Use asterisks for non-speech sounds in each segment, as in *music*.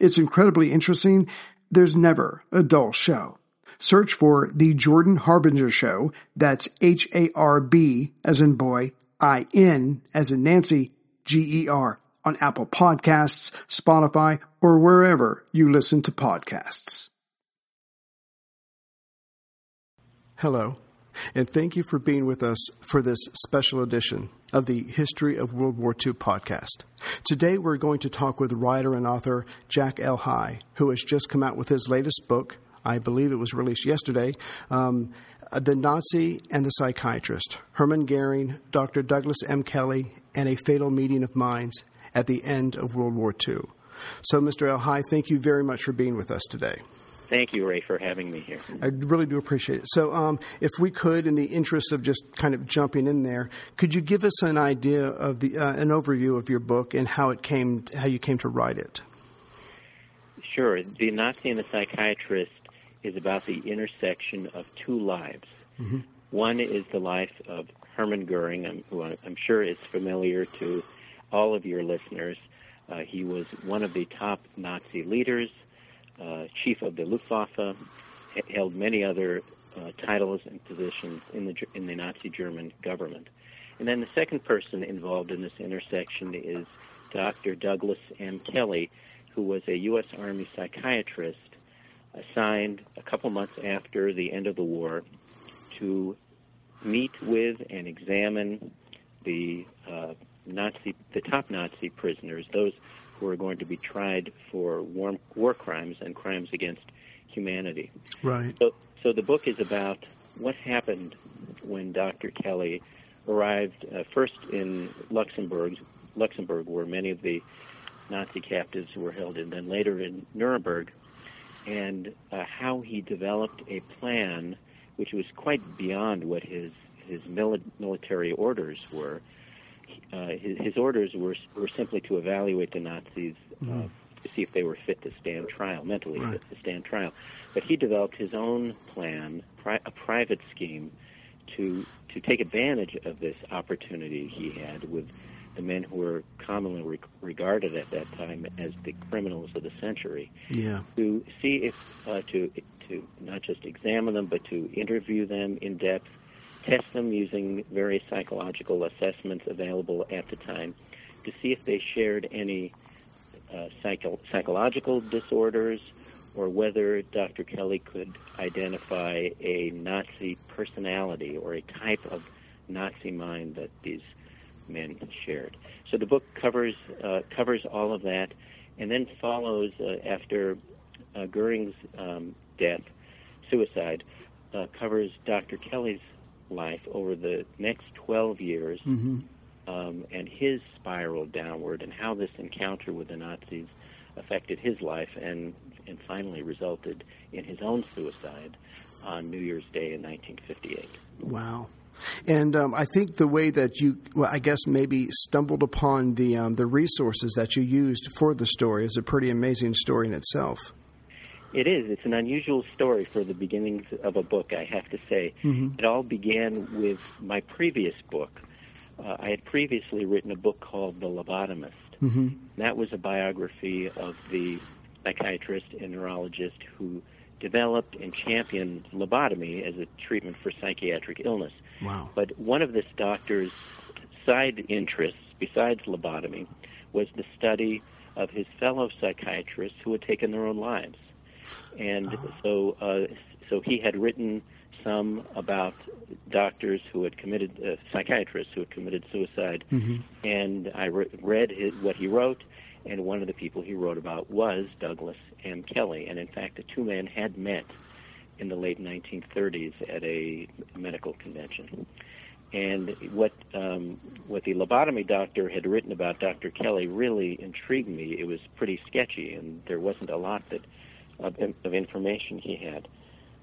It's incredibly interesting. There's never a dull show. Search for The Jordan Harbinger Show, that's H-A-R-B as in boy, I-N as in Nancy, G-E-R on Apple Podcasts, Spotify, or wherever you listen to podcasts. Hello, and thank you for being with us for this special edition of the History of World War II podcast. Today we're going to talk with writer and author Jack El-Hai, who has just come out with his latest book. I believe it was released yesterday. Um, the Nazi and the Psychiatrist, Hermann Goering, Dr. Douglas M. Kelley, and a Fatal Meeting of Minds at the end of World War II. So, Mr. El-Hai, thank you very much for being with us today. Thank you, Ray, for having me here. I really do appreciate it. So, um, if we could, in the interest of just kind of jumping in there, could you give us an idea of the uh, an overview of your book and how it came, how you came to write it? Sure. The Nazi and the Psychiatrist is about the intersection of two lives. Mm-hmm. One is the life of Hermann Goering, who I'm sure is familiar to all of your listeners. Uh, he was one of the top Nazi leaders, chief of the Luftwaffe, held many other uh, titles and positions in the in the Nazi German government. And then the second person involved in this intersection is Dr. Douglas M. Kelley, who was a U.S. Army psychiatrist assigned a couple months after the end of the war to meet with and examine the uh, Nazi, the top Nazi prisoners, those who are going to be tried for war, war crimes and crimes against humanity. Right. So, so the book is about what happened when Dr. Kelley arrived uh, first in Luxembourg, Luxembourg, where many of the Nazi captives were held, and then later in Nuremberg, and uh, how he developed a plan which was quite beyond what his his mili- military orders were uh, his, his, orders were were simply to evaluate the Nazis uh, to see if they were fit to stand trial, mentally right. fit to stand trial. But he developed his own plan, pri- a private scheme, to to take advantage of this opportunity he had with the men who were commonly re- regarded at that time as the criminals of the century. Yeah. To see if uh, to to not just examine them, but to interview them in depth test them using various psychological assessments available at the time to see if they shared any uh, psycho- psychological disorders or whether Dr. Kelley could identify a Nazi personality or a type of Nazi mind that these men shared. So the book covers uh, covers all of that, and then follows uh, after uh, Goering's um, death, suicide, uh, covers Dr. Kelley's life over the next 12 years mm-hmm. um, and his spiral downward and how this encounter with the Nazis affected his life and, and finally resulted in his own suicide on New Year's Day in 1958. Wow. And um, I think the way that you, well, I guess maybe stumbled upon the um, the resources that you used for the story is a pretty amazing story in itself. It is. It's an unusual story for the beginnings of a book, I have to say. Mm-hmm. It all began with my previous book. Uh, I had previously written a book called The Lobotomist. Mm-hmm. That was a biography of the psychiatrist and neurologist who developed and championed lobotomy as a treatment for psychiatric illness. Wow. But one of this doctor's side interests, besides lobotomy, was the study of his fellow psychiatrists who had taken their own lives. And so, uh, so he had written some about doctors who had committed, uh, psychiatrists who had committed suicide. And I re- read his, what he wrote, and one of the people he wrote about was Douglas M. Kelley. And in fact, the two men had met in the late 1930s at a medical convention. And what um, what the lobotomy doctor had written about Dr. Kelley really intrigued me. It was pretty sketchy, and there wasn't a lot that of, of information he had,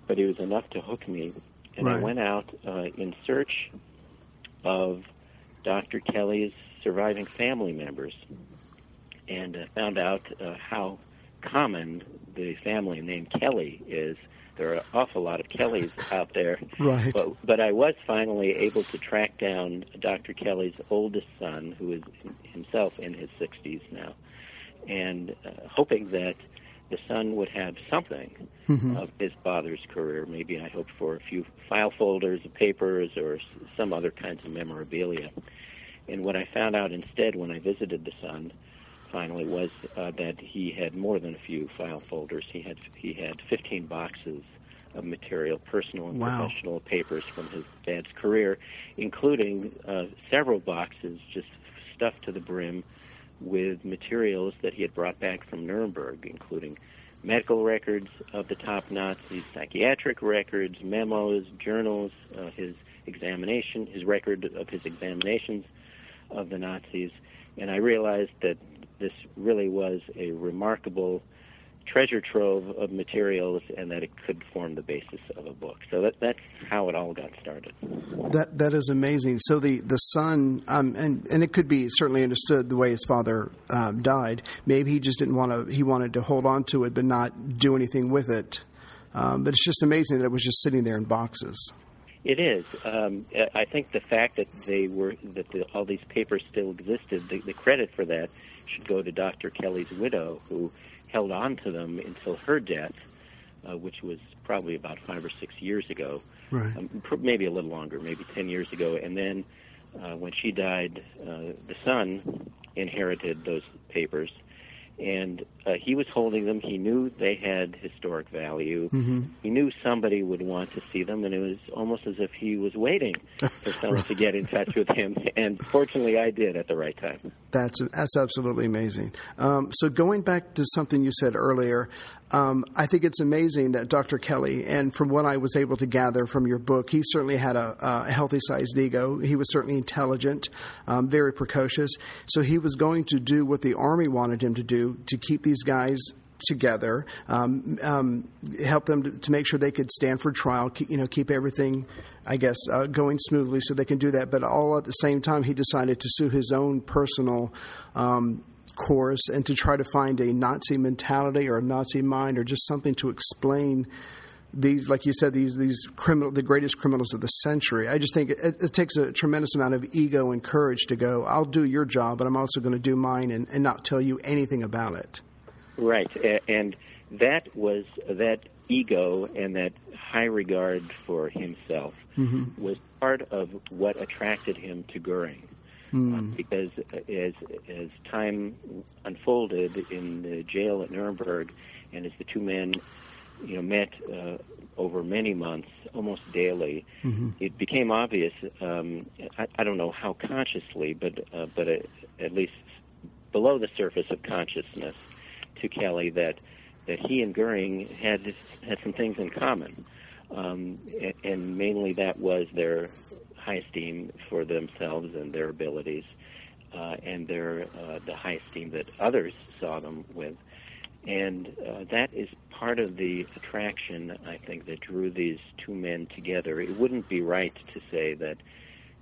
but it was enough to hook me. And I went out uh, in search of Dr. Kelley's surviving family members, and uh, found out uh, how common the family name Kelley is. There are an awful lot of Kelleys *laughs* out there. Right. But, but I was finally able to track down Dr. Kelley's oldest son, who is himself in his 60s now, and uh, hoping that the son would have something of his father's career. Maybe I hoped for a few file folders of papers or some other kinds of memorabilia. And what I found out instead when I visited the son finally was uh, that he had more than a few file folders. He had he had 15 boxes of material, personal and Wow. professional papers from his dad's career, including uh, several boxes just stuffed to the brim with materials that he had brought back from Nuremberg, including medical records of the top Nazis, psychiatric records, memos, journals, uh, his examination, his record of his examinations of the Nazis, and I realized that this really was a remarkable treasure trove of materials and that it could form the basis of a book. So that, that's how it all got started. That that is amazing. So the the son, um, and and it could be certainly understood the way his father um, died. Maybe he just didn't want to. He wanted to hold on to it, but not do anything with it. Um, but it's just amazing that it was just sitting there in boxes. It is. Um, I think the fact that they were that the, all these papers still existed, the, the credit for that should go to Dr. Kelley's widow, who held on to them until her death, uh, which was probably about five or six years ago, Right. um, pr- maybe a little longer, maybe ten years ago. And then uh, when she died, uh, the son inherited those papers, and uh, he was holding them. He knew they had historic value. He knew somebody would want to see them, and it was almost as if he was waiting for *laughs* someone to get in touch with him. And fortunately, I did at the right time. That's that's absolutely amazing. Um, so going back to something you said earlier, um, I think it's amazing that Dr. Kelley, and from what I was able to gather from your book, he certainly had a, a healthy sized ego. He was certainly intelligent, um, very precocious. So he was going to do what the Army wanted him to do to keep these guys together, um, um, help them to, to make sure they could stand for trial, keep, you know, keep everything, I guess, uh, going smoothly so they can do that. But all at the same time, he decided to sue his own personal um, course and to try to find a Nazi mentality or a Nazi mind or just something to explain these, like you said, these these criminal, the greatest criminals of the century. I just think it, it takes a tremendous amount of ego and courage to go. I'll do your job, but I'm also going to do mine and, and not tell you anything about it. Right, and that was that ego and that high regard for himself mm-hmm. was part of what attracted him to Goering. Uh, because as as time unfolded in the jail at Nuremberg, and as the two men, you know, met uh, over many months, almost daily, it became obvious. Um, I, I don't know how consciously, but uh, but uh, at least below the surface of consciousness, to Kelley that that he and Goering had had some things in common, um, and, and mainly that was their high esteem for themselves and their abilities, uh, and their uh, the high esteem that others saw them with, and uh, that is part of the attraction I think that drew these two men together. It wouldn't be right to say that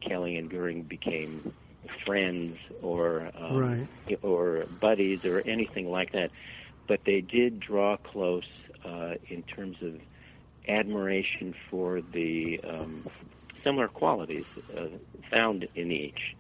Kelley and Goering became friends or um, Right. or buddies or anything like that, but they did draw close uh, in terms of admiration for the um, similar qualities uh, found in each.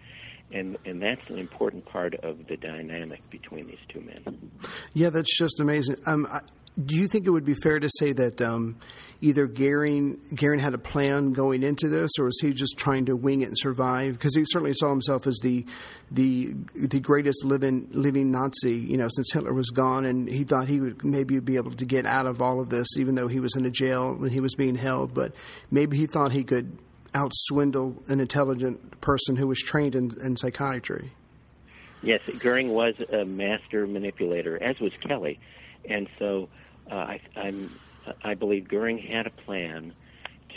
And, and that's an important part of the dynamic between these two men. Yeah, that's just amazing. Um, I, do you think it would be fair to say that um, either Goering had a plan going into this, or was he just trying to wing it and survive? Because he certainly saw himself as the the the greatest living living Nazi, you know, since Hitler was gone, and he thought he would maybe be able to get out of all of this, even though he was in a jail and he was being held. But maybe he thought he could outswindle an intelligent person who was trained in, in psychiatry. Yes, Goering was a master manipulator, as was Kelley, and so uh, I, I'm, I believe Goering had a plan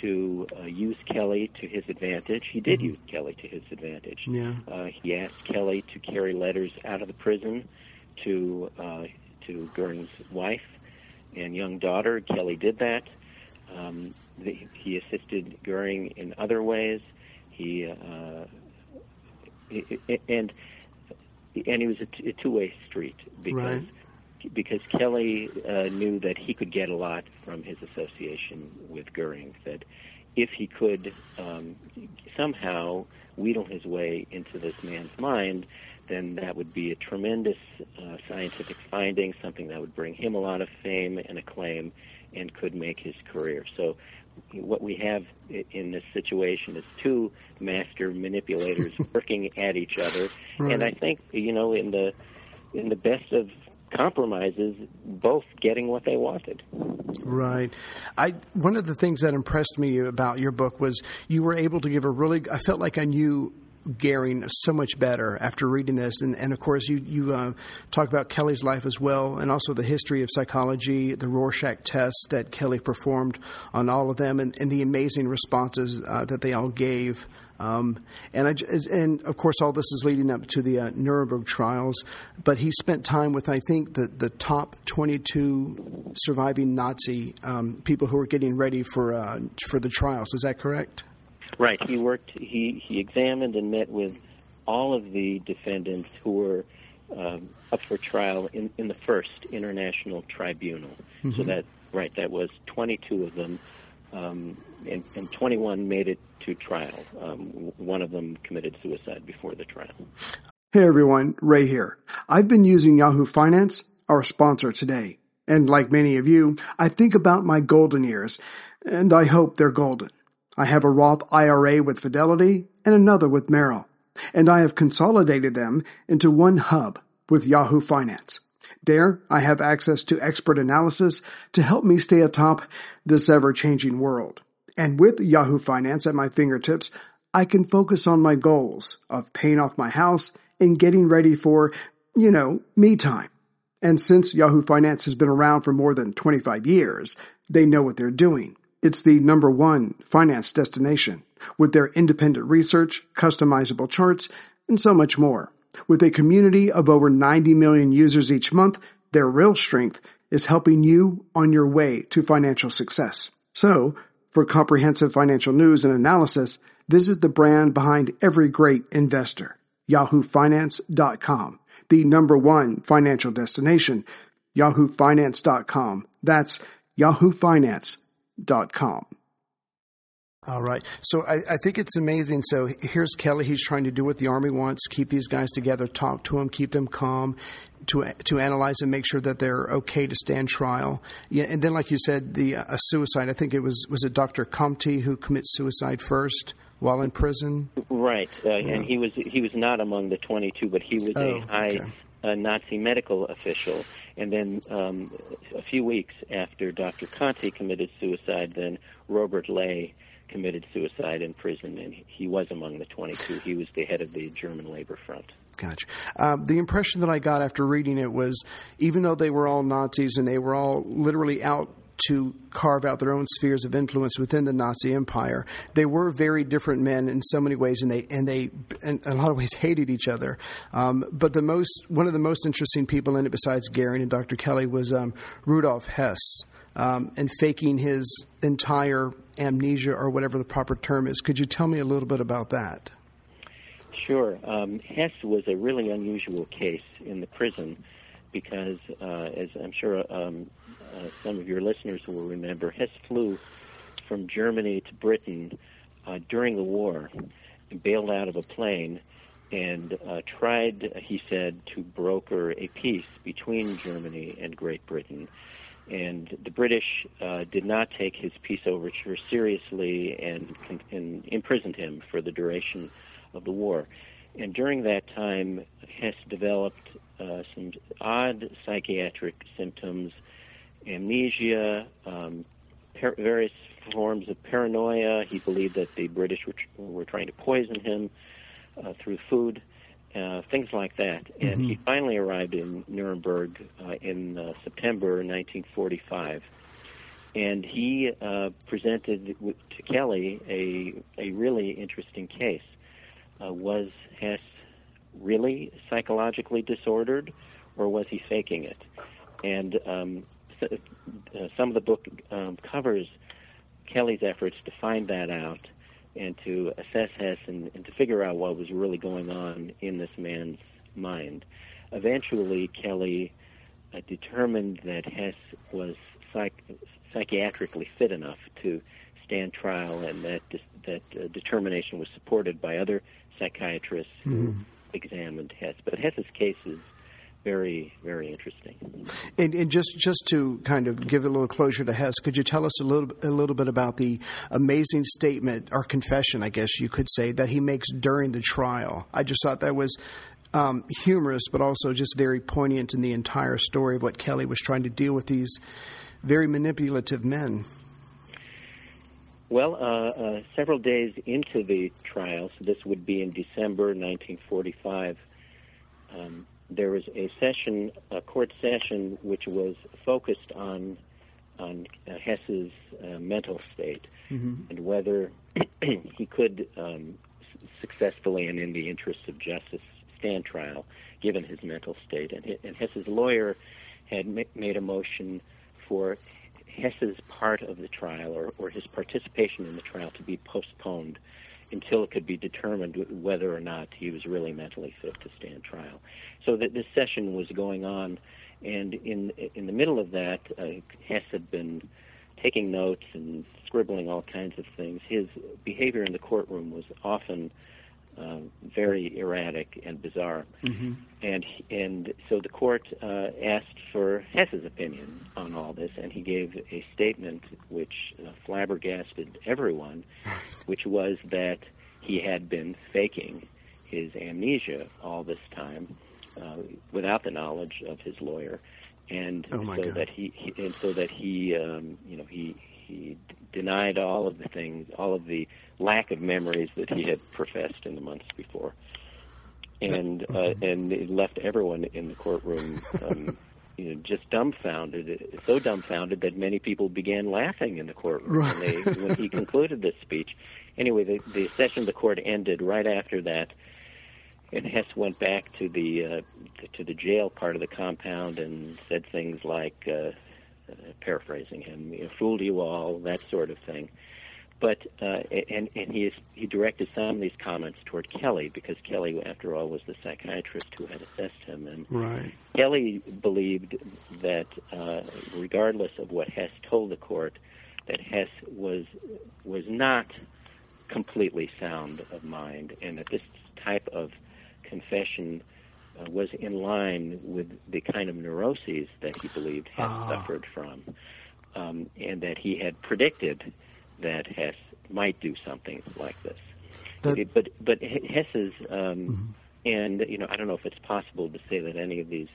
to uh, use Kelley to his advantage. He did mm-hmm. use Kelley to his advantage. Yeah. Uh, he asked Kelley to carry letters out of the prison to uh, to Goering's wife and young daughter. Kelley did that. Um, the, he assisted Goering in other ways. He, uh, and and he was a, t- a two-way street because right because Kelley uh, knew that he could get a lot from his association with Goering. That if he could um, somehow wheedle his way into this man's mind, then that would be a tremendous uh, scientific finding, something that would bring him a lot of fame and acclaim, and could make his career. So. What we have in this situation is two master manipulators *laughs* working at each other, right. and I think you know in the in the best of compromises both getting what they wanted. Right. I one of the things that impressed me about your book was you were able to give a really I felt like I knew Goering so much better after reading this, and, and of course you you uh, talk about Kelley's life as well, and also the history of psychology, the Rorschach test that Kelley performed on all of them, and, and the amazing responses uh, that they all gave. Um, and, I, and of course, all this is leading up to the uh, Nuremberg trials. But he spent time with, I think, the, the top 22 surviving Nazi um, people who were getting ready for uh, for the trials. Is that correct? Right. He worked. He he examined and met with all of the defendants who were um, up for trial in in the first international tribunal. Mm-hmm. So that right, that was 22 of them, um, and, and 21 made it to trial. Um, one of them committed suicide before the trial. Hey everyone, Ray here. I've been using Yahoo Finance, our sponsor today. And like many of you, I think about my golden years, and I hope they're golden. I have a Roth IRA with Fidelity and another with Merrill, and I have consolidated them into one hub with Yahoo Finance. There, I have access to expert analysis to help me stay atop this ever-changing world. And with Yahoo Finance at my fingertips, I can focus on my goals of paying off my house and getting ready for, you know, me time. And since Yahoo Finance has been around for more than 25 years, they know what they're doing. It's the number one finance destination with their independent research, customizable charts, and so much more. With a community of over 90 million users each month, their real strength is helping you on your way to financial success. So, for comprehensive financial news and analysis, visit the brand behind every great investor, yahoofinance.com, the number one financial destination, yahoofinance.com. That's yahoofinance.com. All right. So I, I, think it's amazing. So here's Kelley. He's trying to do what the Army wants keep these guys together, talk to them, keep them calm, to to analyze and make sure that they're okay to stand trial. Yeah, and then, like you said, the uh, suicide. I think it was was it Dr. Conti who commits suicide first while in prison. Right, uh, yeah. and he was he was not among the 22, but he was oh, a high. Okay. Uh, Nazi medical official, and then um, a few weeks after Dr. Conti committed suicide, then Robert Ley committed suicide in prison, and he was among the 22. He was the head of the German Labor Front. Gotcha. Um, the impression that I got after reading it was even though they were all Nazis and they were all literally out to carve out their own spheres of influence within the Nazi Empire. They were very different men in so many ways, and they and they in a lot of ways *laughs* hated each other. Um, but the most one of the most interesting people in it, besides Goering and Dr. Kelly, was um, Rudolf Hess, um, and faking his entire amnesia or whatever the proper term is. Could you tell me a little bit about that? Sure. Um, Hess was a really unusual case in the prison because, uh, as I'm sure um, uh, some of your listeners will remember, Hess flew from Germany to Britain uh, during the war bailed out of a plane and uh, tried, he said, to broker a peace between Germany and Great Britain. And the British uh, did not take his peace overture seriously and, and imprisoned him for the duration of the war. And during that time, Hess developed uh, some odd psychiatric symptoms, amnesia, um, par- various forms of paranoia. He believed that the British were, tr- were trying to poison him uh, through food, uh, things like that. And Mhm. he finally arrived in Nuremberg uh, in uh, September 1945. And he uh, presented w- to Kelley a, a really interesting case. Uh, was Hess really psychologically disordered, or was he faking it? And um, some of the book um, covers Kelley's efforts to find that out and to assess Hess and, and to figure out what was really going on in this man's mind. Eventually, Kelley uh, determined that Hess was psych- psychiatrically fit enough to stand trial, and that dis- that uh, determination was supported by other psychiatrists who examined Hess. But Hess's case is very, very interesting. And, and just just to kind of give a little closure to Hess, could you tell us a little a little bit about the amazing statement or confession, I guess you could say, that he makes during the trial? I just thought that was um, humorous, but also just very poignant in the entire story of what Kelley was trying to deal with these very manipulative men. Well, uh, uh, several days into the trial, so this would be in December 1945, um, there was a session, a court session, which was focused on on uh, Hess's uh, mental state and whether *clears throat* he could um, s- successfully and in the interests of justice stand trial, given his mental state. And, and Hess's lawyer had ma- made a motion for Hess's part of the trial or, or his participation in the trial to be postponed until it could be determined whether or not he was really mentally fit to stand trial. So that this session was going on, and in in the middle of that, uh, Hess had been taking notes and scribbling all kinds of things. His behavior in the courtroom was often uh, very erratic and bizarre, and he- and so the court uh, asked for Hess's opinion on all this, and he gave a statement which uh, flabbergasted everyone, *laughs* which was that he had been faking his amnesia all this time uh, without the knowledge of his lawyer, and Oh, so God. that he, he and so that he um, you know he he denied all of the things, all of the lack of memories that he had professed in the months before, and uh, and it left everyone in the courtroom. Um, *laughs* You know, just dumbfounded, so dumbfounded that many people began laughing in the courtroom when, they, when he *laughs* concluded this speech. Anyway, the, the session of the court ended right after that, and Hess went back to the uh, to the jail part of the compound and said things like, uh, uh, paraphrasing him, you know, "fooled you all," that sort of thing. But uh, and and he is, he directed some of these comments toward Kelley because Kelley, after all, was the psychiatrist who had assessed him, and Right. Kelley believed that, uh, regardless of what Hess told the court, that Hess was was not completely sound of mind, and that this type of confession uh, was in line with the kind of neuroses that he believed Hess Ah. suffered from, um, and that he had predicted that Hess might do something like this. That- but but Hess's um, and you know I don't know if it's possible to say that any of these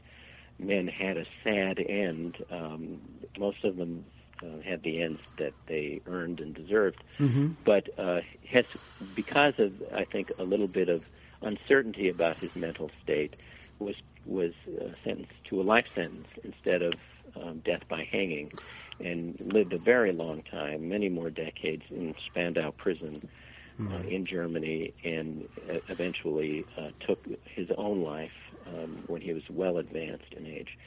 men had a sad end. Um, most of them uh, had the ends that they earned and deserved. But uh, Hess, because of I think a little bit of uncertainty about his mental state, was was uh, sentenced to a life sentence instead of um, death by hanging, and lived a very long time, many more decades in Spandau prison uh, in Germany, and uh, eventually uh, took his own life um, when he was well advanced in age.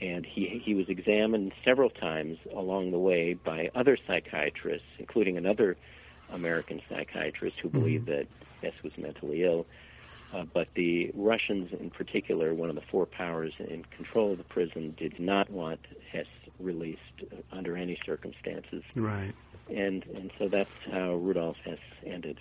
And he he was examined several times along the way by other psychiatrists, including another American psychiatrist who believed that Hess was mentally ill. Uh, but the Russians, in particular, one of the four powers in control of the prison, did not want Hess released uh, under any circumstances. Right and and so that's how Rudolf Hess ended.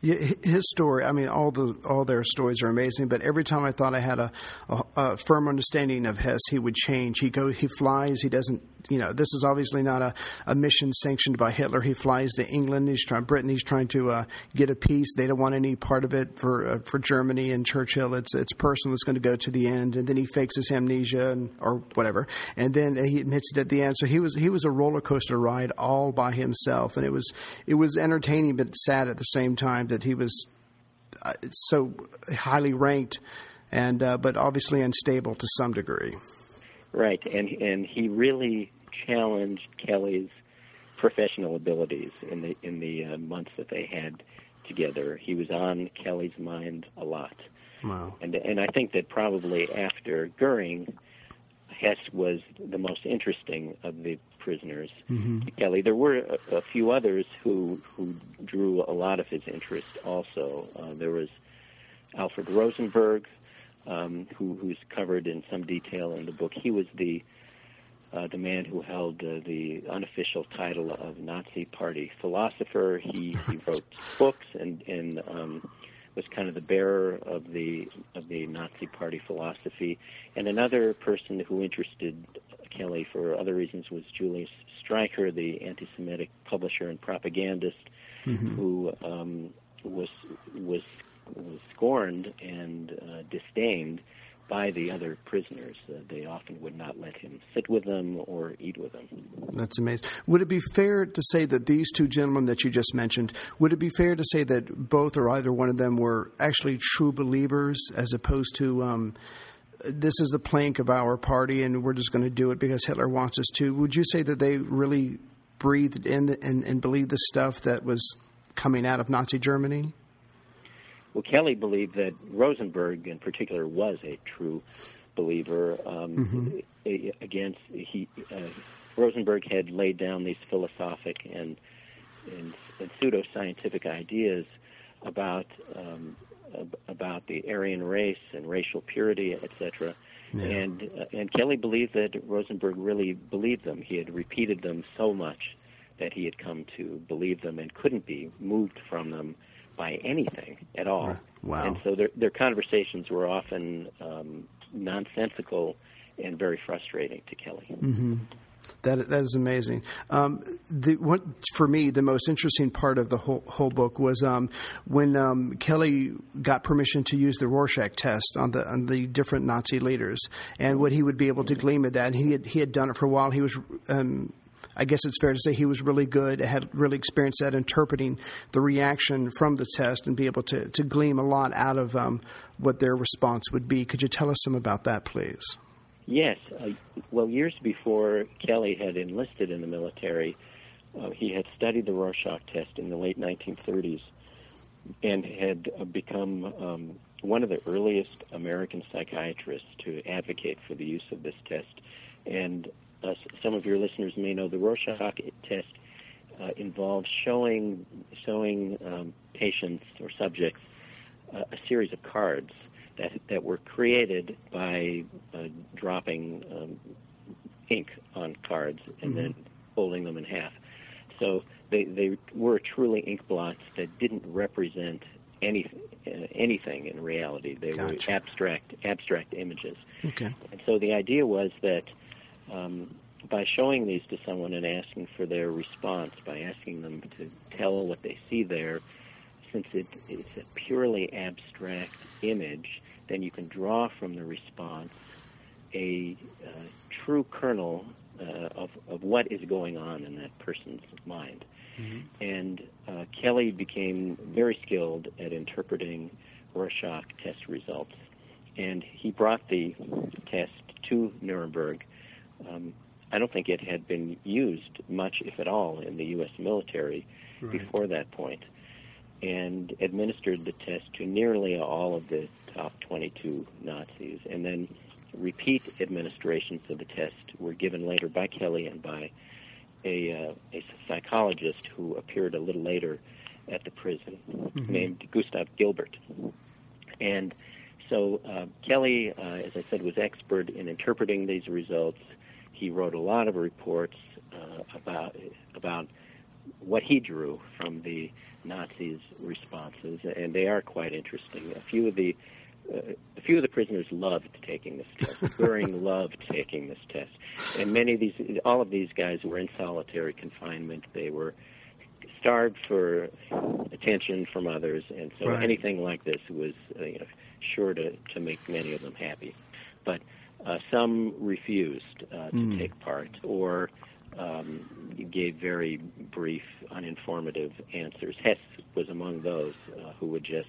Yeah, his story. I mean, all the all their stories are amazing. But every time I thought I had a, a, a firm understanding of Hess, he would change. He go, he flies. He doesn't you know, this is obviously not a, a mission sanctioned by Hitler. He flies to England. He's trying Britain. He's trying to uh, get a peace. They don't want any part of it for uh, for Germany and Churchill. It's it's personal. It's going to go to the end. And then he fakes his amnesia and or whatever. And then he admits it at the end. So he was he was a roller coaster ride all by himself. And it was it was entertaining but sad at the same time that he was uh, so highly ranked and uh, but obviously unstable to some degree. Right, and and he really challenged Kelley's professional abilities in the in the uh, months that they had together. He was on Kelley's mind a lot. Wow. And and I think that probably after Goering, Hess was the most interesting of the prisoners. Mm-hmm. Kelley. There were a, a, few others who who drew a lot of his interest. Also, uh, there was Alfred Rosenberg, um, who, who's covered in some detail in the book. He was the uh, the man who held uh, the unofficial title of Nazi Party philosopher. He, he wrote books and and um, was kind of the bearer of the of the Nazi Party philosophy. And another person who interested Kelley for other reasons was Julius Streicher, the anti-Semitic publisher and propagandist, mm-hmm. who um, was was was scorned and uh, disdained by the other prisoners. Uh, they often would not let him sit with them or eat with them. That's amazing. Would it be fair to say that these two gentlemen that you just mentioned, would it be fair to say that both or either one of them were actually true believers as opposed to. Um, this is the plank of our party, and we're just going to do it because Hitler wants us to. Would you say that they really breathed in and, and believed the stuff that was coming out of Nazi Germany? Well, Kelley believed that Rosenberg, in particular, was a true believer. Um, mm-hmm. Against he, uh, Rosenberg had laid down these philosophic and and, and pseudo scientific ideas about um, about the Aryan race and racial purity, etc. Yeah. And uh, and Kelley believed that Rosenberg really believed them. He had repeated them so much that he had come to believe them and couldn't be moved from them by anything at all. Wow. And so their, their conversations were often um, nonsensical and very frustrating to Kelley. Mm-hmm. That that is amazing. Um, the what for me the most interesting part of the whole whole book was um, when um, Kelley got permission to use the Rorschach test on the on the different Nazi leaders and what he would be able to glean at that. And he had he had done it for a while. He was um, I guess it's fair to say he was really good, had really experienced at interpreting the reaction from the test and be able to, to glean a lot out of um, what their response would be. Could you tell us some about that, please? Yes. Uh, well, years before Kelley had enlisted in the military, uh, he had studied the Rorschach test in the late 1930s and had uh, become um, one of the earliest American psychiatrists to advocate for the use of this test. And uh, some of your listeners may know the Rorschach test uh, involves showing showing um, patients or subjects uh, a series of cards that that were created by uh, dropping um, ink on cards and mm-hmm. then folding them in half. So they they were truly ink blots that didn't represent any, uh, anything in reality. They gotcha. were abstract abstract images. Okay. And so the idea was that um, by showing these to someone and asking for their response, by asking them to tell what they see there, since it, it's a purely abstract image, then you can draw from the response a uh, true kernel uh, of, of what is going on in that person's mind. Mm-hmm. And uh, Kelley became very skilled at interpreting Rorschach test results. And he brought the test to Nuremberg um, I don't think it had been used much, if at all, in the U.S. military right. before that point, and administered the test to nearly all of the top 22 Nazis. And then repeat administrations of the test were given later by Kelley and by a, uh, a psychologist who appeared a little later at the prison mm-hmm. named Gustav Gilbert. And so uh, Kelley, uh, as I said, was expert in interpreting these results. He wrote a lot of reports uh, about about what he drew from the Nazis' responses, and they are quite interesting. A few of the uh, a few of the prisoners loved taking this test. *laughs* Goering loved taking this test, and many of these, all of these guys were in solitary confinement. They were starved for attention from others, and so Right. anything like this was uh, you know, sure to, to make many of them happy. But uh, some refused uh, to take part, or um, gave very brief, uninformative answers. Hess was among those uh, who would just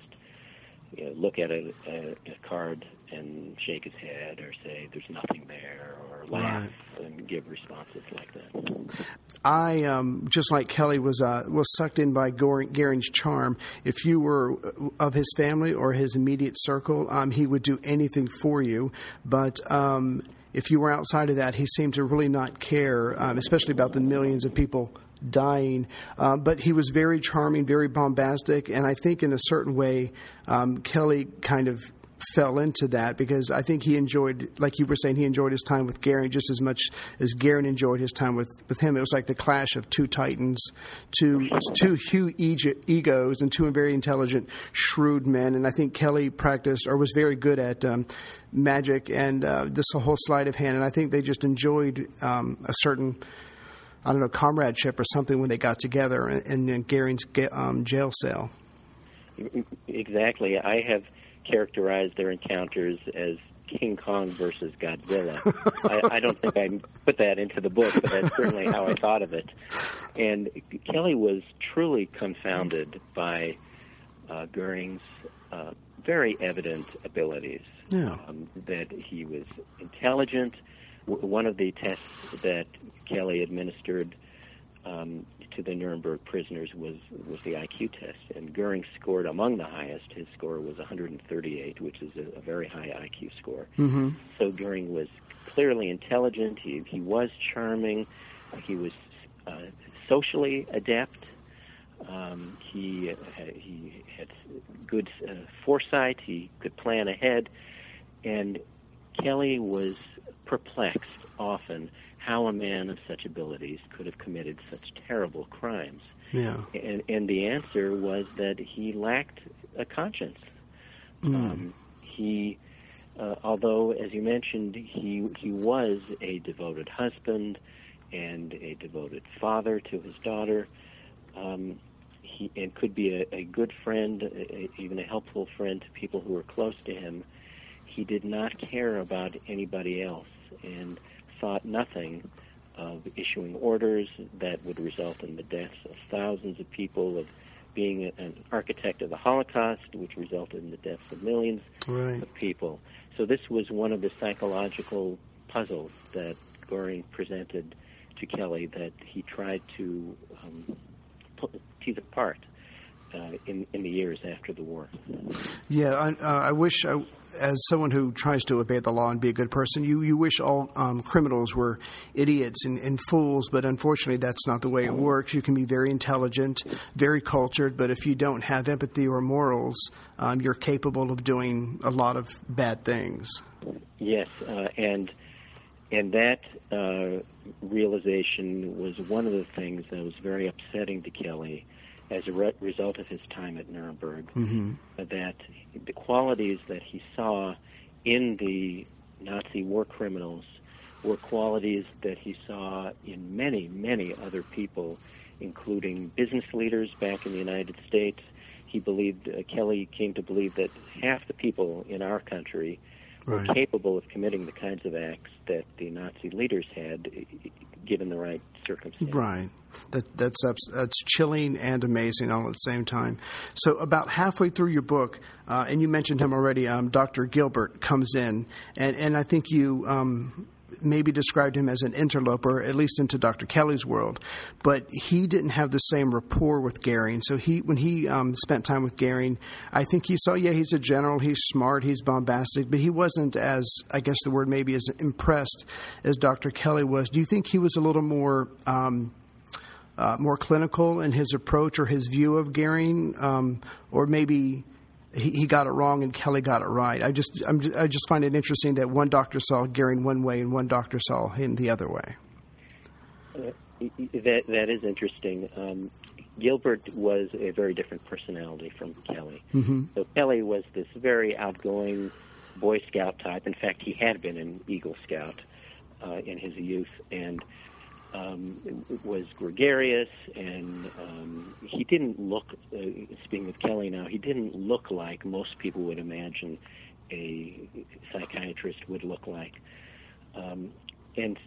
you know, look at a, a, a card and shake his head, or say "there's nothing there," or laugh and give responses like that. I um, just like Kelley was uh, was sucked in by Goring, charm. If you were of his family or his immediate circle, um, he would do anything for you. But um, if you were outside of that, he seemed to really not care, um, especially about the millions of people dying. Uh, but he was very charming, very bombastic, and I think in a certain way, um, Kelley kind of fell into that because I think he enjoyed, like you were saying, he enjoyed his time with Goering just as much as Goering enjoyed his time with, with him. It was like the clash of two titans, two two huge egos, and two very intelligent, shrewd men. And I think Kelley practiced or was very good at um, magic and uh, this whole sleight of hand. And I think they just enjoyed um, a certain. I don't know, comradeship or something when they got together in, in Goering's um, jail cell. Exactly. I have characterized their encounters as King Kong versus Godzilla. *laughs* I, I don't think I put that into the book, but that's certainly how I thought of it. And Kelley was truly confounded by uh, Goering's uh, very evident abilities. Yeah. Um, that he was intelligent. W- one of the tests that Kelley administered um, to the Nuremberg prisoners was was the IQ test, and Goering scored among the highest. His score was 138, which is a, a very high IQ score. Mm-hmm. So Goering was clearly intelligent. He he was charming. He was uh, socially adept. Um, he uh, he had good uh, foresight. He could plan ahead, and Kelley was perplexed often how a man of such abilities could have committed such terrible crimes. Yeah. And, and the answer was that he lacked a conscience. Um, he, uh, although, as you mentioned, he he was a devoted husband and a devoted father to his daughter. Um, he and could be a, a good friend, a- even a helpful friend to people who were close to him. He did not care about anybody else and thought nothing of issuing orders that would result in the deaths of thousands of people, of being an architect of the Holocaust, which resulted in the deaths of millions Right. of people. So this was one of the psychological puzzles that Goring presented to Kelley that he tried to um, tease apart uh, in in the years after the war. Yeah, I, uh, I wish, I, as someone who tries to obey the law and be a good person, you, you wish all um, criminals were idiots and, and fools, but unfortunately, that's not the way it works. You can be very intelligent, very cultured, but if you don't have empathy or morals, um, you're capable of doing a lot of bad things. Yes, uh, and and that uh, realization was one of the things that was very upsetting to Kelley as a re- result of his time at Nuremberg. Mm-hmm. That the qualities that he saw in the Nazi war criminals were qualities that he saw in many, many other people, including business leaders back in the United States. He believed uh, Kelley came to believe that half the people in our country were Right. capable of committing the kinds of acts that the Nazi leaders had, given the right circumstances. Right. That that's that's chilling and amazing all at the same time. So about halfway through your book, uh, and you mentioned him already, um, Dr. Gilbert comes in, and and I think you. Um, Maybe described him as an interloper, at least into Dr. Kelley's world, but he didn't have the same rapport with Goering. So he, when he um, spent time with Goering, I think he saw, yeah, he's a general, he's smart, he's bombastic, but he wasn't as, I guess the word maybe, as impressed as Dr. Kelley was. Do you think he was a little more um, uh, more clinical in his approach or his view of Goering, um, or maybe he, he got it wrong and Kelley got it right. I just I'm, I just find it interesting that one doctor saw Goering one way and one doctor saw him the other way. Uh, that that is interesting. Um, Gilbert was a very different personality from Kelley. Mm-hmm. So Kelley was this very outgoing Boy Scout type. In fact, he had been an Eagle Scout uh, in his youth and um, was gregarious. And um, he didn't look, uh, speaking with Kelley now, he didn't look like most people would imagine a psychiatrist would look like. Um, and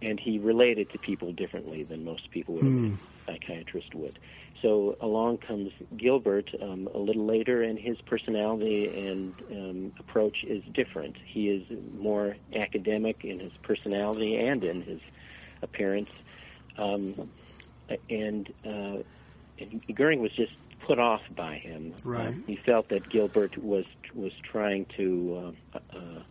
and he related to people differently than most people would. Mm psychiatrist would. So along comes Gilbert um, a little later, and his personality and um, approach is different. He is more academic in his personality and in his appearance. Um, and, uh, and Goering was just put off by him. Right. Uh, he felt that Gilbert was was trying to uh, uh,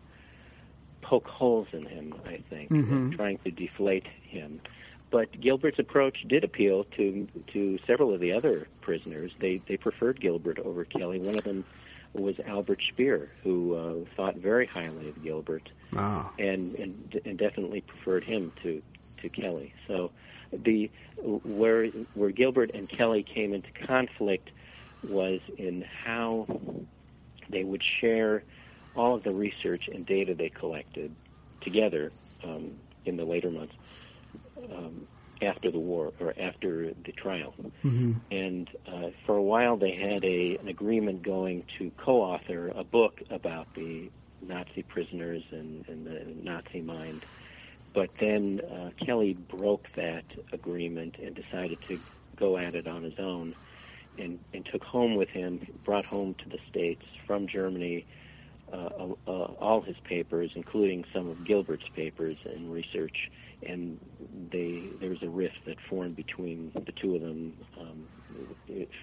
poke holes in him. I think, mm-hmm. trying to deflate him. But Gilbert's approach did appeal to to several of the other prisoners. They they preferred Gilbert over Kelley. One of them was Albert Speer, who uh, thought very highly of Gilbert, oh. and, and and definitely preferred him to to Kelley. So the where where Gilbert and Kelley came into conflict was in how they would share all of the research and data they collected together um, in the later months um, after the war or after the trial. Mm-hmm. And uh, for a while, they had a, an agreement going to co-author a book about the Nazi prisoners and, and the Nazi mind. But then uh, Kelley broke that agreement and decided to go at it on his own, and, and took home with him, brought home to the states from Germany. Uh, uh, all his papers, including some of Gilbert's papers and research, and they there was a rift that formed between the two of them um,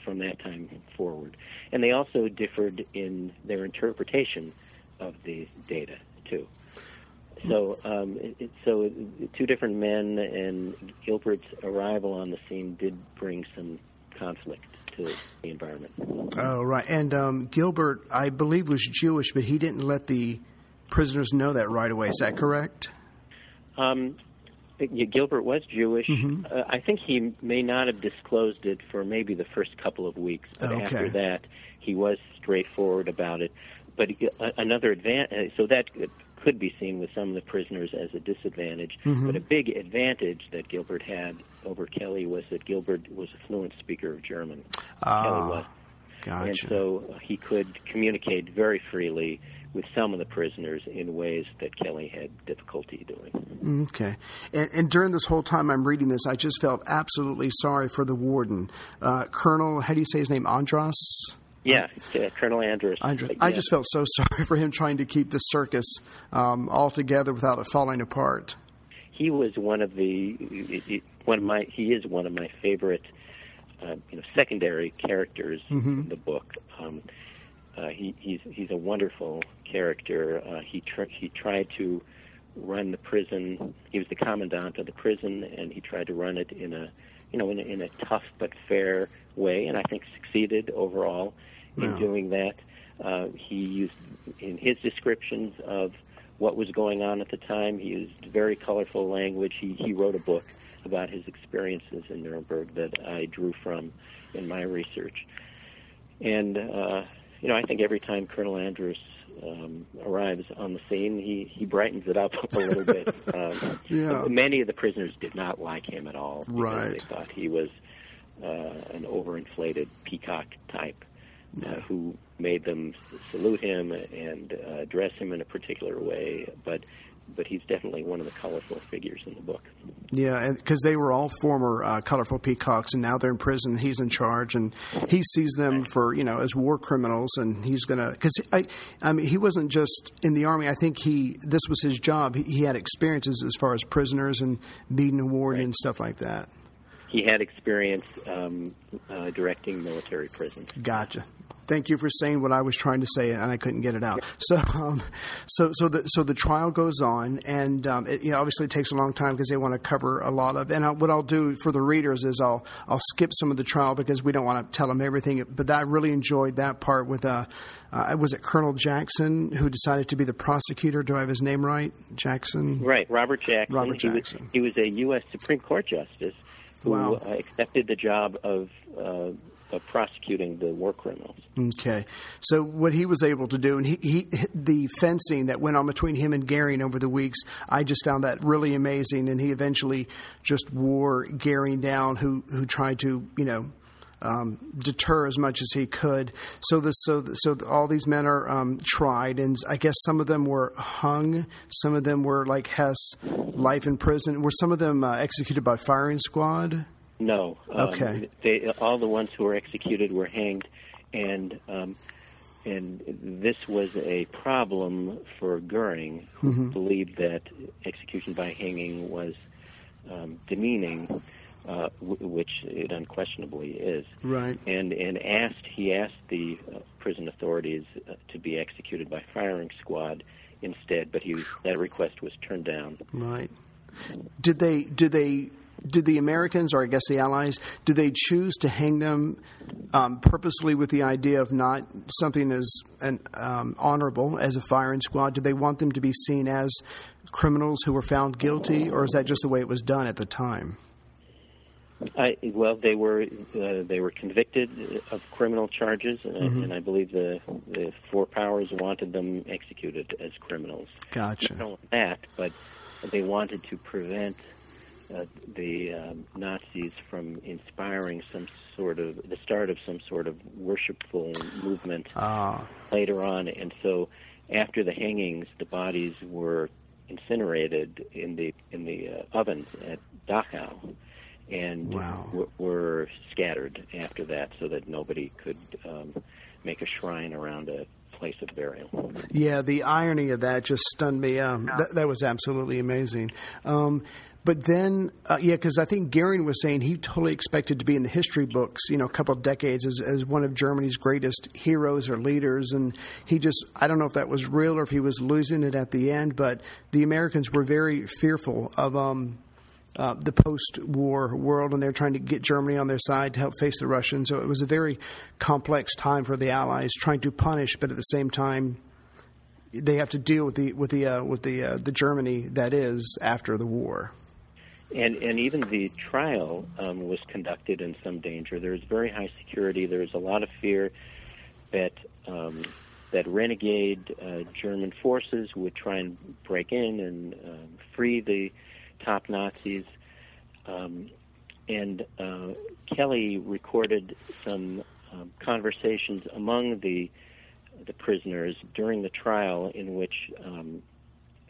from that time forward. And they also differed in their interpretation of the data too. So, um, it, so two different men, and Gilbert's arrival on the scene did bring some conflict to the environment. Oh, right. And um, Gilbert, I believe, was Jewish, but he didn't let the prisoners know that right away. Is that correct? Um, Gilbert was Jewish. Mm-hmm. Uh, I think he may not have disclosed it for maybe the first couple of weeks, but okay. after that, he was straightforward about it. But uh, another advantage, uh, so that could be seen with some of the prisoners as a disadvantage. Mm-hmm. But a big advantage that Gilbert had over Kelley was that Gilbert was a fluent speaker of German. Ah, Kelley was. Gotcha. And so he could communicate very freely with some of the prisoners in ways that Kelley had difficulty doing. Okay. And, and, during this whole time I'm reading this, I just felt absolutely sorry for the warden. Uh, Colonel, how do you say his name? Andrus? Yeah, uh, Colonel Andrews. Andrus. I just felt so *laughs* sorry for him trying to keep the circus um, all together without it falling apart. He was one of the one of my. He is one of my favorite, uh, you know, secondary characters mm-hmm. in the book. Um, uh, he, he's he's a wonderful character. Uh, he tr- he tried to run the prison. He was the commandant of the prison, and he tried to run it in a you know in a, in a tough but fair way, and I think succeeded overall in doing that. Uh, he used in his descriptions of what was going on at the time. He used very colorful language. He he wrote a book about his experiences in Nuremberg that I drew from in my research, and. Uh, you know, I think every time Colonel Andrus um, arrives on the scene, he he brightens it up *laughs* a little bit. Um, yeah. Many of the prisoners did not like him at all right. they thought he was uh, an overinflated peacock type yeah. uh, who made them salute him and uh, dress him in a particular way. But but he's definitely one of the colorful figures in the book. Yeah, because they were all former uh, colorful peacocks, and now they're in prison. He's in charge, and he sees them for you know as war criminals, and he's gonna because I, I mean he wasn't just in the army. I think he this was his job. He, he had experiences as far as prisoners and beating a ward right. and stuff like that. He had experience um, uh, directing military prisons. Gotcha. Thank you for saying what I was trying to say, and I couldn't get it out. So, um, so, so the so the trial goes on, and um, it, you know, obviously it takes a long time because they want to cover a lot of. And I, what I'll do for the readers is I'll I'll skip some of the trial because we don't want to tell them everything. But I really enjoyed that part with uh, uh, was it Colonel Jackson who decided to be the prosecutor? Do I have his name right? Jackson. Right, Robert Jackson. Robert Jackson. He was, he was a U.S. Supreme Court justice who Wow. uh, accepted the job of, uh, of prosecuting the war criminals. Okay, so what he was able to do, and he, he the fencing that went on between him and Goering over the weeks, I just found that really amazing. And he eventually just wore Goering down, who who tried to you know um, deter as much as he could. So this so so all these men are um, tried, and I guess some of them were hung, some of them were like Hess, life in prison. Were some of them uh, executed by firing squad? No. Um, Okay. They, all the ones who were executed were hanged, and um, and this was a problem for Goering, who Mm-hmm. believed that execution by hanging was um, demeaning, uh, w- which it unquestionably is. Right. And and asked he asked the uh, prison authorities uh, to be executed by firing squad instead, but he that request was turned down. Right. Did they? Did they? Did the Americans, or I guess the Allies, do they choose to hang them um, purposely with the idea of not something as an, um, honorable as a firing squad? Do they want them to be seen as criminals who were found guilty, or is that just the way it was done at the time? I, well, they were uh, they were convicted of criminal charges, and, Mm-hmm. and I believe the the four powers wanted them executed as criminals. Gotcha. Not only that, but they wanted to prevent uh, the um, Nazis from inspiring some sort of the start of some sort of worshipful movement Ah, later on, and so after the hangings, the bodies were incinerated in the in the uh, ovens at Dachau, and Wow. w- were scattered after that, so that nobody could um, make a shrine around a place of burial. Yeah, the irony of that just stunned me. Um, that, that was absolutely amazing. Um, but then, uh, yeah, because I think Goering was saying he totally expected to be in the history books, you know, a couple of decades as, as one of Germany's greatest heroes or leaders. And he just, I don't know if that was real or if he was losing it at the end, but the Americans were very fearful of. Um, uh, the post-war world, and they're trying to get Germany on their side to help face the Russians. So it was a very complex time for the Allies, trying to punish, but at the same time, they have to deal with the with the uh, with the uh, the Germany that is after the war. And and even the trial um, was conducted in some danger. There was very high security. There was a lot of fear that um, that renegade uh, German forces would try and break in and um, free the top Nazis. Um, and uh, Kelley recorded some um, conversations among the the prisoners during the trial in which um,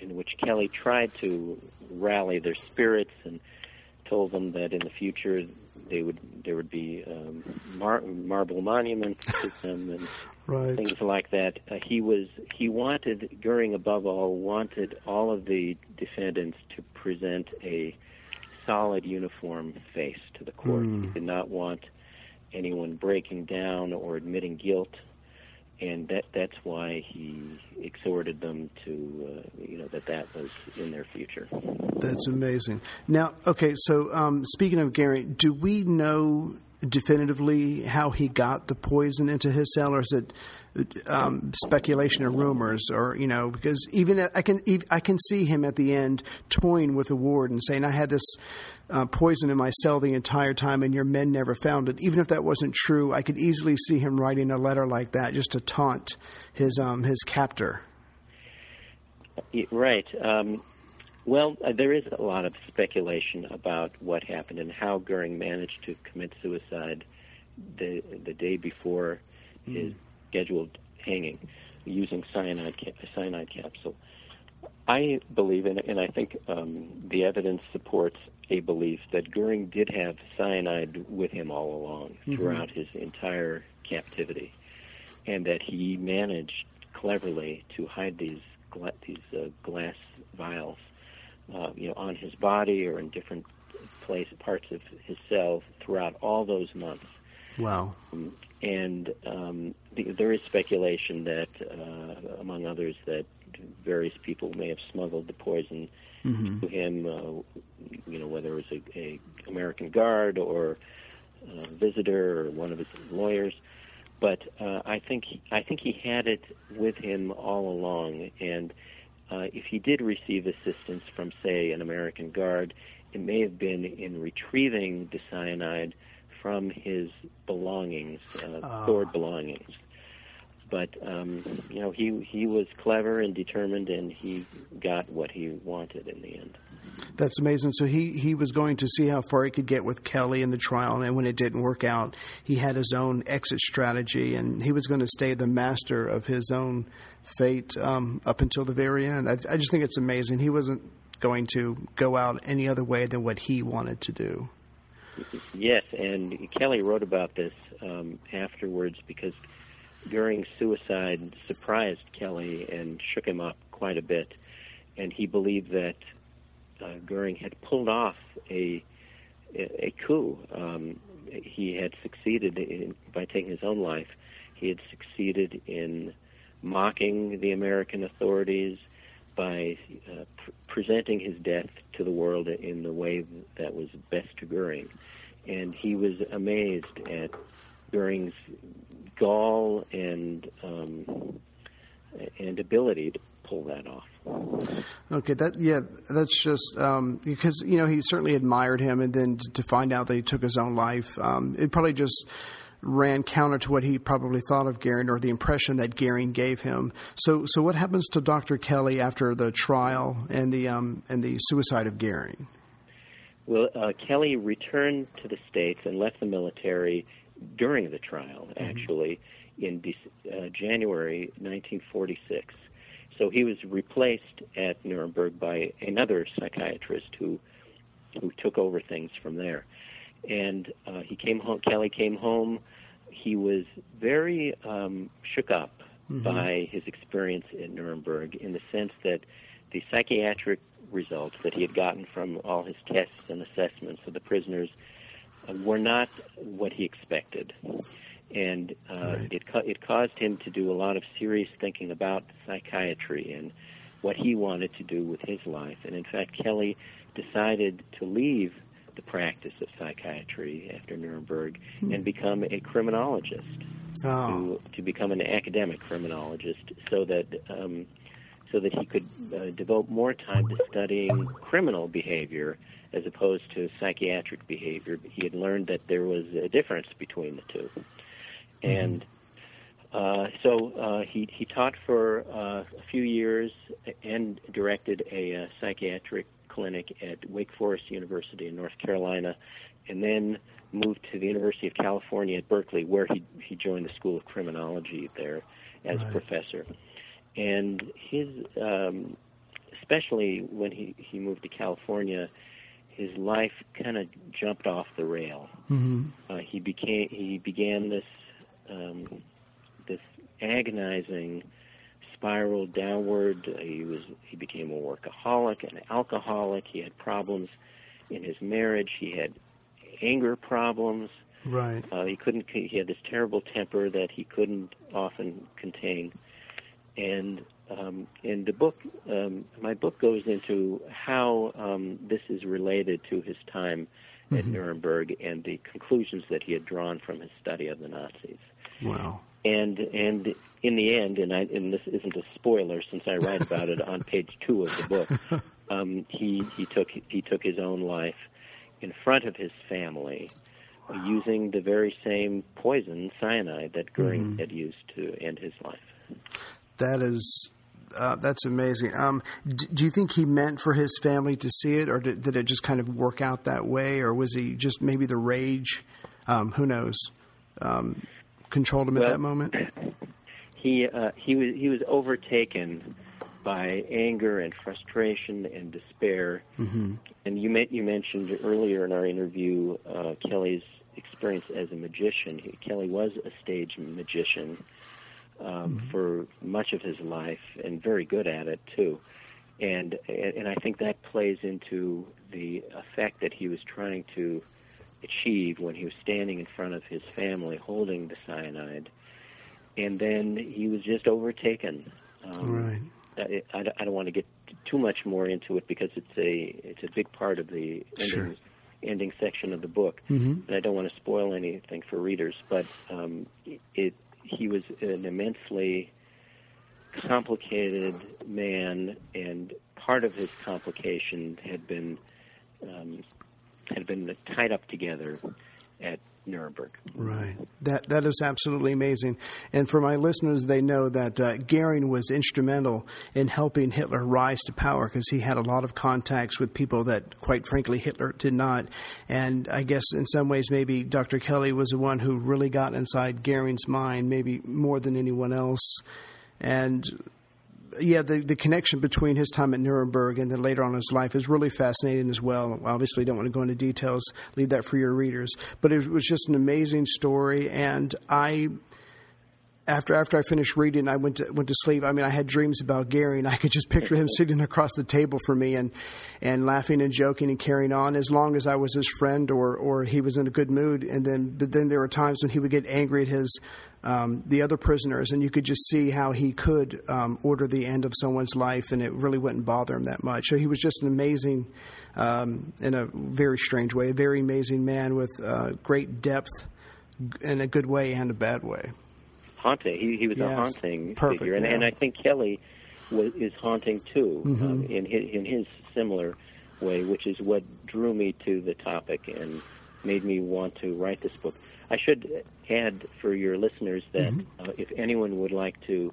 in which Kelley tried to rally their spirits and told them that in the future they would there would be um, mar- marble monuments to them and *laughs* Right. things like that. Uh, he was he wanted Goering above all wanted all of the defendants to present a solid uniform face to the court. He did not want anyone breaking down or admitting guilt, and that that's why he exhorted them to uh, you know that that was in their future. That's amazing. Now, okay, so um, speaking of Goering, do we know definitively how he got the poison into his cell, or is it um, speculation or rumors, or you know? Because even I can I can see him at the end toying with the ward and saying, "I had this uh, poison in my cell the entire time, and your men never found it." Even if that wasn't true, I could easily see him writing a letter like that just to taunt his um, his captor. Right. Um, well, uh, there is a lot of speculation about what happened and how Goering managed to commit suicide the the day before his scheduled hanging, using cyanide ca- cyanide capsule. I believe, and, and I think um, the evidence supports a belief that Goering did have cyanide with him all along throughout his entire captivity, and that he managed cleverly to hide these gla- these uh, glass vials, uh, you know, on his body or in different place parts of his cell throughout all those months. Wow. Um, and um, the, there is speculation that, uh, among others, that various people may have smuggled the poison mm-hmm. to him. Uh, you know, whether it was a, a American guard or a visitor or one of his lawyers. But uh, I think he, I think he had it with him all along, and uh, if he did receive assistance from, say, an American guard, it may have been in retrieving the cyanide from his belongings, uh, oh. stored belongings. But um, you know, he he was clever and determined, and he got what he wanted in the end. That's amazing. So he, he was going to see how far he could get with Kelley in the trial, and when it didn't work out, he had his own exit strategy, and he was going to stay the master of his own fate um, up until the very end. I, I just think it's amazing. He wasn't going to go out any other way than what he wanted to do. Yes, and Kelley wrote about this um, afterwards because Goering's suicide surprised Kelley and shook him up quite a bit, and he believed that uh, Goering had pulled off a a coup. Um, he had succeeded in, by taking his own life. He had succeeded in mocking the American authorities by uh, pr- presenting his death to the world in the way that was best to Goering. And he was amazed at Goering's gall and um, and ability pull that off. Okay, that yeah, that's just um, because you know he certainly admired him, and then to find out that he took his own life, um, it probably just ran counter to what he probably thought of Goering or the impression that Goering gave him. So, so what happens to Dr. Kelley after the trial and the um, and the suicide of Goering? Well, uh, Kelley returned to the states and left the military during the trial, mm-hmm. actually, in uh, January 1946. So he was replaced at Nuremberg by another psychiatrist who who took over things from there. And uh, he came home. Kelley came home. He was very um, shook up mm-hmm. by his experience at Nuremberg, in the sense that the psychiatric results that he had gotten from all his tests and assessments of the prisoners uh, were not what he expected and uh, right. it it caused him to do a lot of serious thinking about psychiatry and what he wanted to do with his life. And in fact, Kelley decided to leave the practice of psychiatry after Nuremberg hmm. and become a criminologist. Oh. To, to become an academic criminologist, so that um, so that he could uh, devote more time to studying criminal behavior as opposed to psychiatric behavior. He had learned that there was a difference between the two. And uh, so uh, he he taught for uh, a few years and directed a, a uh, psychiatric clinic at Wake Forest University in North Carolina, and then moved to the University of California at Berkeley, where he he joined the School of Criminology there as right. a professor. And his, um, especially when he he moved to California, his life kind of jumped off the rail. Mm-hmm. Uh, he became he began this um, this agonizing spiral downward. He was he became a workaholic, an alcoholic. He had problems in his marriage. He had anger problems. Right. Uh, he couldn't. He had this terrible temper that he couldn't often contain. And um, in the book, um, my book goes into how um, this is related to his time mm-hmm. at Nuremberg and the conclusions that he had drawn from his study of the Nazis. Wow. And and in the end, and I and this isn't a spoiler since I write about it on page two of the book. *laughs* Um, he he took he took his own life in front of his family, wow. using the very same poison cyanide that Goering mm-hmm. had used to end his life. That is uh, that's amazing. Um, d- do you think he meant for his family to see it, or did, did, it just kind of work out that way, or was he just maybe the rage? Um, who knows? Um, controlled him well, at that moment? *laughs* He uh, he was he was overtaken by anger and frustration and despair. Mm-hmm. And you met, you mentioned earlier in our interview uh, Kelley's experience as a magician. He, Kelley was a stage magician um, mm-hmm. for much of his life and very good at it too. And and I think that plays into the effect that he was trying to achieve when he was standing in front of his family holding the cyanide, and then he was just overtaken. Um, right. I, I, I, don't want to get too much more into it because it's a it's a big part of the sure. ending, ending section of the book, mm-hmm. and I don't want to spoil anything for readers. But um, it he was an immensely complicated man, and part of his complication had been um, had been tied up together at Nuremberg. Right. That that is absolutely amazing. And for my listeners, they know that uh, Goering was instrumental in helping Hitler rise to power because he had a lot of contacts with people that, quite frankly, Hitler did not. And I guess in some ways, maybe Dr. Kelley was the one who really got inside Goering's mind, maybe more than anyone else. And yeah, the, the connection between his time at Nuremberg and then later on in his life is really fascinating as well. Obviously, don't want to go into details, leave that for your readers. But it was just an amazing story, and I after after I finished reading, I went to went to sleep. I mean, I had dreams about Goering, and I could just picture him *laughs* sitting across the table from me and and laughing and joking and carrying on as long as I was his friend or or he was in a good mood. And then but then there were times when he would get angry at his um, the other prisoners, and you could just see how he could um, order the end of someone's life, and it really wouldn't bother him that much. So he was just an amazing, um, in a very strange way, a very amazing man with uh, great depth in a good way and a bad way haunting. He, he was yes. a haunting Perfect, figure, and, yeah. and I think Kelley was, is haunting too mm-hmm. um, in his, in his similar way, which is what drew me to the topic and made me want to write this book. I should add for your listeners that mm-hmm. uh, if anyone would like to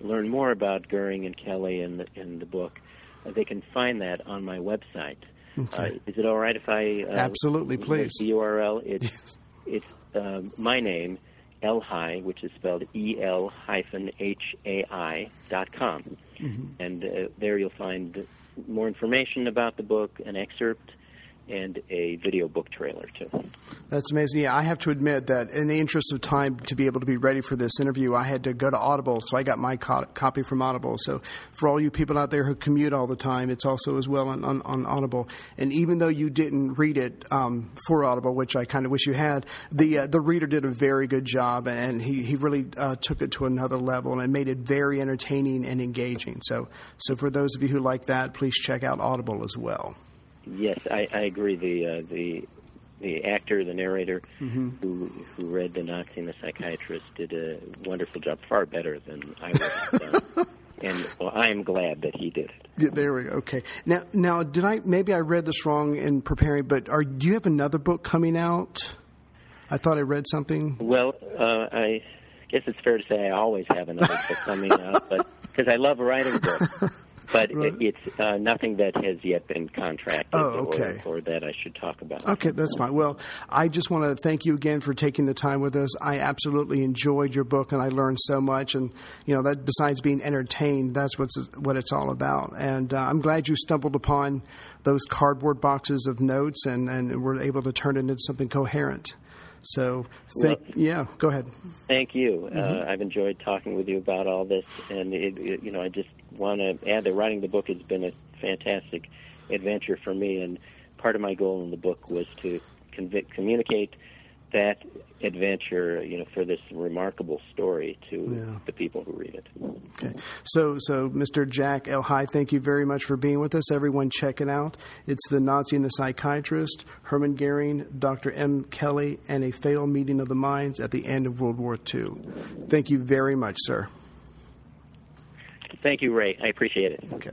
learn more about Goering and Kelley in the, in the book, uh, they can find that on my website. Okay. Uh, is it all right if I uh, absolutely please the URL? *laughs* It's yes. it's uh, my name El-Hai, which is spelled E L hyphen H A I dot com, mm-hmm. and uh, there you'll find more information about the book, an excerpt, and a video book trailer too. That's amazing. Yeah, I have to admit that in the interest of time to be able to be ready for this interview, I had to go to Audible, so I got my co- copy from Audible. So for all you people out there who commute all the time, it's also as well on, on, on Audible. And even though you didn't read it um, for Audible, which I kind of wish you had, the uh, the reader did a very good job, and he he really uh, took it to another level and made it very entertaining and engaging. So so for those of you who like that, please check out Audible as well. Yes, I, I agree. The uh, the the actor, the narrator, mm-hmm. who who read the Nazi and the psychiatrist, did a wonderful job, far better than I would have done. *laughs* and well, I am glad that he did it. Yeah, there we go. Okay. Now, now, did I maybe I read this wrong in preparing? But are do you have another book coming out? I thought I read something. Well, uh, I guess it's fair to say I always have another book coming out, but *laughs* because I love writing books. But right. it, it's uh, nothing that has yet been contracted oh, okay. or, or, that I should talk about. Okay, that's fine. Well, I just want to thank you again for taking the time with us. I absolutely enjoyed your book, and I learned so much. And you know that besides being entertained, that's what's what it's all about. And uh, I'm glad you stumbled upon those cardboard boxes of notes and and were able to turn it into something coherent. So, thank, well, yeah, go ahead. Thank you. Mm-hmm. Uh, I've enjoyed talking with you about all this, and it, it, you know, I just want to add that writing the book has been a fantastic adventure for me, and part of my goal in the book was to conv- communicate that adventure, you know, for this remarkable story to yeah. the people who read it. Okay. So, so Mr. Jack El-Hai, thank you very much for being with us. Everyone, check it out. It's The Nazi and the Psychiatrist, Hermann Goering, Dr. M. Kelley, and a fatal meeting of the minds at the end of World War II. Thank you very much, sir. Thank you, Ray. I appreciate it. Okay.